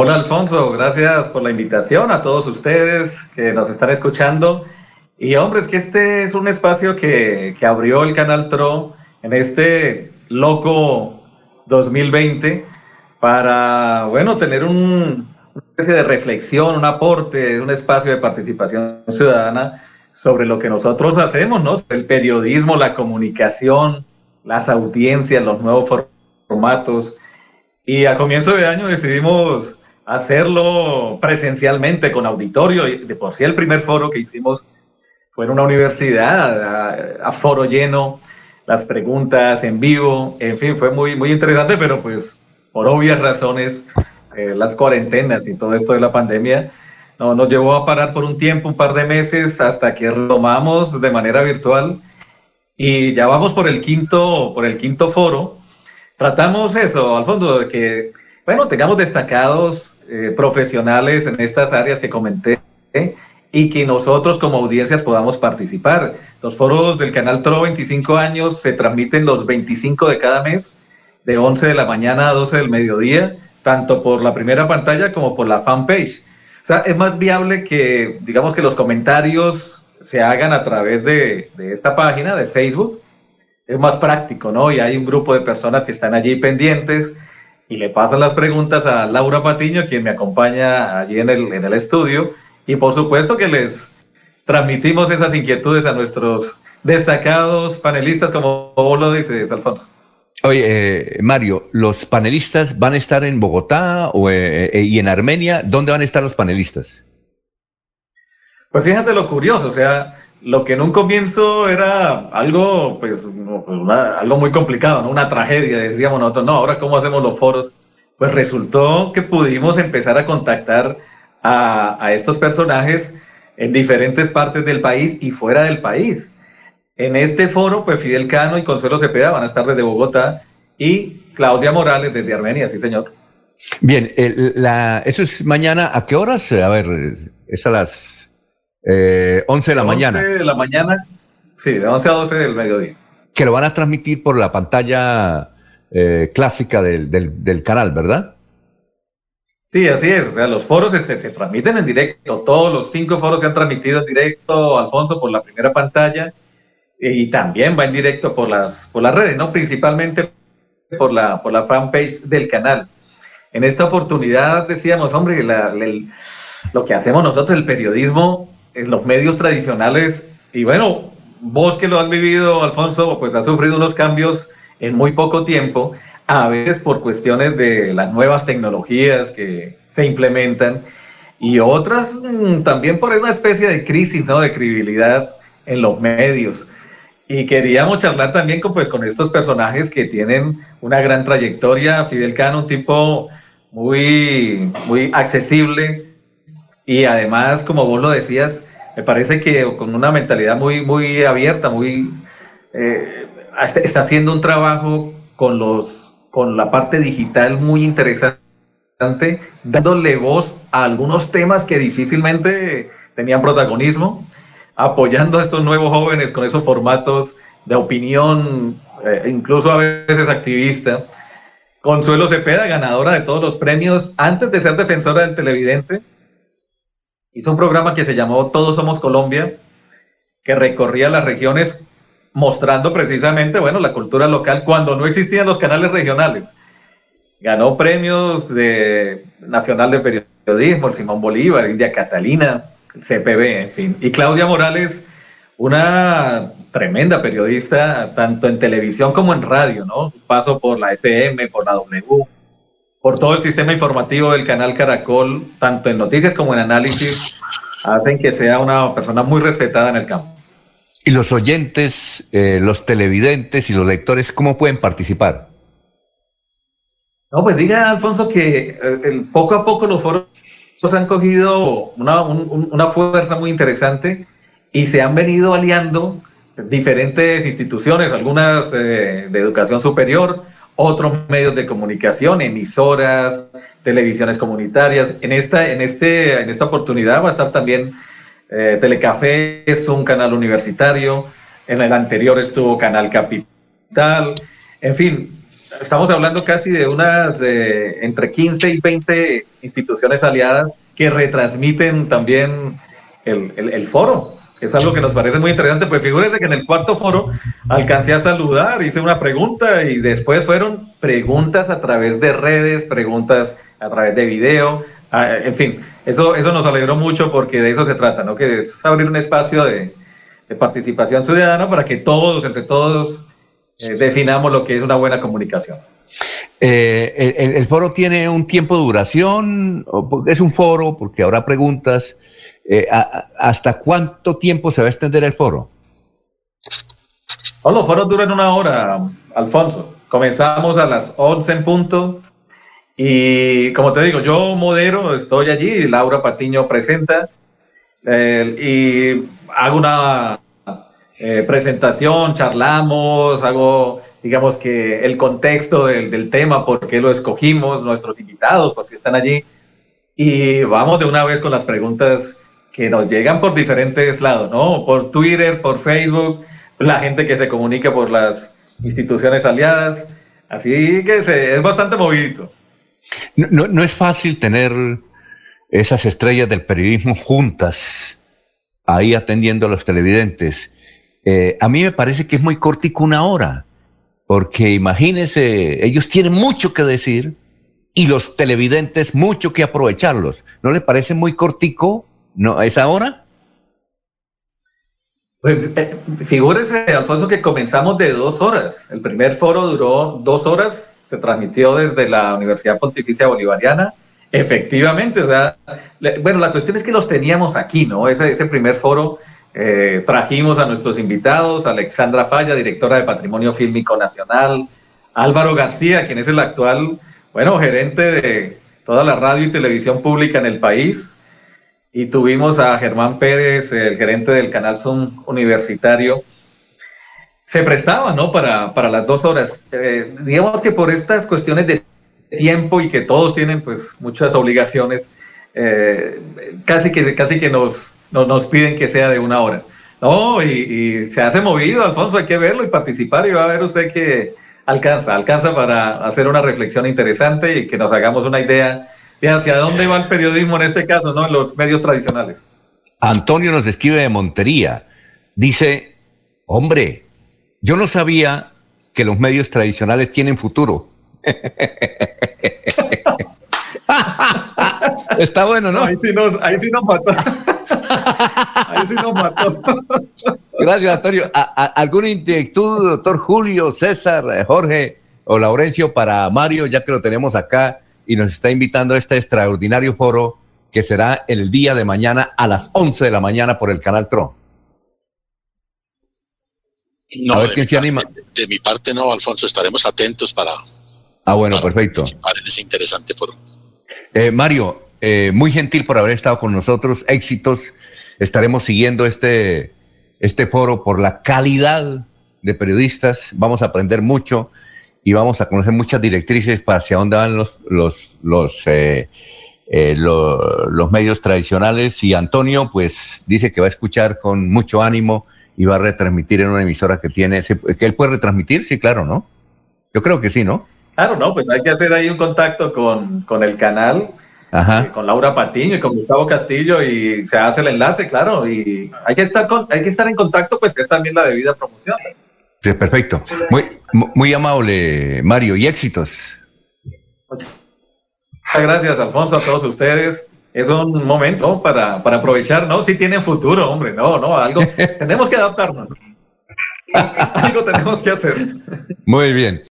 Hola Alfonso, gracias por la invitación a todos ustedes que nos están escuchando. Y hombre, es que este es un espacio que, que abrió el canal TRO en este loco 2020 para, bueno, tener un, una especie de reflexión, un aporte, un espacio de participación ciudadana sobre lo que nosotros hacemos, ¿no? El periodismo, la comunicación, las audiencias, los nuevos formatos. Y a comienzo de año decidimos hacerlo presencialmente con auditorio. De por sí el primer foro que hicimos fue en una universidad, a, foro lleno, las preguntas en vivo, en fin, fue muy, muy interesante, pero pues por obvias razones, eh, las cuarentenas y todo esto de la pandemia, no, nos llevó a parar por un tiempo, un par de meses, hasta que retomamos de manera virtual y ya vamos por el quinto, por el quinto foro. Tratamos eso, al fondo, de que, bueno, tengamos destacados eh, profesionales en estas áreas que comenté y que nosotros como audiencias podamos participar. Los foros del canal TRO 25 años se transmiten los 25 de cada mes, de 11 de la mañana a 12 del mediodía, tanto por la primera pantalla como por la fanpage. O sea, es más viable que, digamos, que los comentarios se hagan a través de, de esta página de Facebook. Es más práctico, ¿no? Y hay un grupo de personas que están allí pendientes y le pasan las preguntas a Laura Patiño, quien me acompaña allí en el, en el estudio, y por supuesto que les transmitimos esas inquietudes a nuestros destacados panelistas, como vos lo dices, Alfonso. Oye, eh, Mario, ¿los panelistas van a estar en Bogotá o, eh, eh, y en Armenia? ¿Dónde van a estar los panelistas? Pues fíjate lo curioso, o sea, lo que en un comienzo era algo, pues, algo muy complicado, ¿no? Una tragedia, decíamos nosotros, no, ahora cómo hacemos los foros. Pues resultó que pudimos empezar a contactar a, estos personajes en diferentes partes del país y fuera del país. En este foro, pues Fidel Cano y Consuelo Cepeda van a estar desde Bogotá y Claudia Morales desde Armenia, sí señor. Bien, la, eso es mañana, ¿a qué horas? A ver, es a las eh, 11 de la 11 mañana. de la mañana, sí, de 11 a 12 del mediodía. Que lo van a transmitir por la pantalla eh, clásica del, del, del, canal, ¿verdad? Sí, así es. O sea, los foros se, se, transmiten en directo. Todos los cinco foros se han transmitido en directo, Alfonso, por la primera pantalla. Y también va en directo por las, por las redes, ¿no? Principalmente por la, por la fanpage del canal. En esta oportunidad decíamos, hombre, la, el, lo que hacemos nosotros, el periodismo, en los medios tradicionales, y bueno, vos que lo has vivido, Alfonso, pues has sufrido unos cambios en muy poco tiempo, a veces por cuestiones de las nuevas tecnologías que se implementan y otras mm, también por una especie de crisis, ¿no? De credibilidad en los medios. Y queríamos charlar también con, pues, con estos personajes que tienen una gran trayectoria. Fidel Cano, un tipo muy, muy accesible y además, como vos lo decías, me parece que con una mentalidad muy, muy abierta, muy eh, está haciendo un trabajo con los con la parte digital muy interesante, dándole voz a algunos temas que difícilmente tenían protagonismo, apoyando a estos nuevos jóvenes con esos formatos de opinión, eh, incluso a veces activista. Consuelo Cepeda, ganadora de todos los premios, antes de ser defensora del televidente, hizo un programa que se llamó Todos Somos Colombia, que recorría las regiones mostrando precisamente, bueno, la cultura local cuando no existían los canales regionales. Ganó premios de Nacional de Periodismo, el Simón Bolívar, India Catalina, CPB, en fin. Y Claudia Morales, una tremenda periodista, tanto en televisión como en radio, ¿no? Paso por la FM, por la W, por todo el sistema informativo del canal Caracol, tanto en noticias como en análisis, hacen que sea una persona muy respetada en el campo. ¿Y los oyentes, eh, los televidentes y los lectores, cómo pueden participar? No, pues diga, Alfonso, que eh, el, poco a poco los foros han cogido una, un, una fuerza muy interesante y se han venido aliando diferentes instituciones, algunas eh, de educación superior, otros medios de comunicación, emisoras, televisiones comunitarias. En esta, en este, en esta oportunidad va a estar también eh, Telecafé, es un canal universitario. En el anterior estuvo Canal Capital. En fin, estamos hablando casi de unas eh, entre 15 y 20 instituciones aliadas que retransmiten también el, el, foro. Es algo que nos parece muy interesante, pues figúrense que en el cuarto foro alcancé a saludar, hice una pregunta y después fueron preguntas a través de redes, preguntas a través de video, ah, en fin, eso, eso nos alegró mucho porque de eso se trata, ¿no? Que es abrir un espacio de, participación ciudadana para que todos, entre todos, eh, definamos lo que es una buena comunicación. Eh, el, foro tiene un tiempo de duración? ¿Es un foro porque habrá preguntas? Eh, ¿Hasta cuánto tiempo se va a extender el foro? Oh, los foros duran una hora, Alfonso. Comenzamos a las 11 en punto y como te digo, yo modero, estoy allí, Laura Patiño presenta y hago una eh, presentación, charlamos, hago, digamos que el contexto del, del, tema, por qué lo escogimos, nuestros invitados, por qué están allí. Y vamos de una vez con las preguntas que nos llegan por diferentes lados, ¿no? Por Twitter, por Facebook, la gente que se comunica por las instituciones aliadas. Así que es bastante movidito. No, no, es fácil tener esas estrellas del periodismo juntas ahí atendiendo a los televidentes. Eh, a mí me parece que es muy cortico una hora, porque imagínense, ellos tienen mucho que decir y los televidentes mucho que aprovecharlos. ¿No le parece muy cortico no, esa hora? Pues, eh, figúrese, Alfonso, que comenzamos de dos horas. El primer foro duró dos horas, se transmitió desde la Universidad Pontificia Bolivariana. Efectivamente, bueno, la cuestión es que los teníamos aquí, ¿no? Ese, ese primer foro eh, trajimos a nuestros invitados, Alexandra Falla, directora de Patrimonio Fílmico Nacional, Álvaro García, quien es el actual, bueno, gerente de toda la radio y televisión pública en el país, y tuvimos a Germán Pérez, el gerente del canal Zoom Universitario. Se prestaba, ¿no? Para, para las dos horas. Eh, digamos que por estas cuestiones de tiempo y que todos tienen pues muchas obligaciones, eh, casi, que, casi que nos no, nos piden que sea de una hora. No, y, se hace movido, Alfonso, hay que verlo y participar y va a ver usted que alcanza, alcanza para hacer una reflexión interesante y que nos hagamos una idea de hacia dónde va el periodismo en este caso, ¿no? En los medios tradicionales. Antonio nos escribe de Montería. Dice, hombre, yo no sabía que los medios tradicionales tienen futuro. Está bueno, ¿no? Ahí sí nos, ahí sí nos mató. Ahí sí nos mató. Gracias, Antonio. ¿Alguna inquietud, doctor Julio, César, Jorge o Laurencio para Mario, ya que lo tenemos acá y nos está invitando a este extraordinario foro que será el día de mañana a las 11 de la mañana por el canal Tron? No, a ver quién se anima. de, mi parte no, Alfonso, estaremos atentos para. Ah, bueno, perfecto. Participar en ese interesante foro. Eh, Mario, eh, muy gentil por haber estado con nosotros. Éxitos. Estaremos siguiendo este, este foro por la calidad de periodistas. Vamos a aprender mucho y vamos a conocer muchas directrices para hacia dónde van los, los, los, eh, los medios tradicionales. Y Antonio, pues, dice que va a escuchar con mucho ánimo y va a retransmitir en una emisora que tiene. ¿Que él puede retransmitir? Sí, claro, ¿no? Yo creo que sí, ¿no? Claro, no, pues hay que hacer ahí un contacto con, con el canal, eh, con Laura Patiño y con Gustavo Castillo y se hace el enlace, claro, y hay que estar con, hay que estar en contacto, pues que es también la debida promoción. Sí, perfecto. Muy, muy amable, Mario, y éxitos. Muchas gracias, Alfonso, a todos ustedes. Es un momento para, para aprovechar, ¿no? Si tienen futuro, hombre, no, no, algo, tenemos que adaptarnos. algo tenemos que hacer. Muy bien.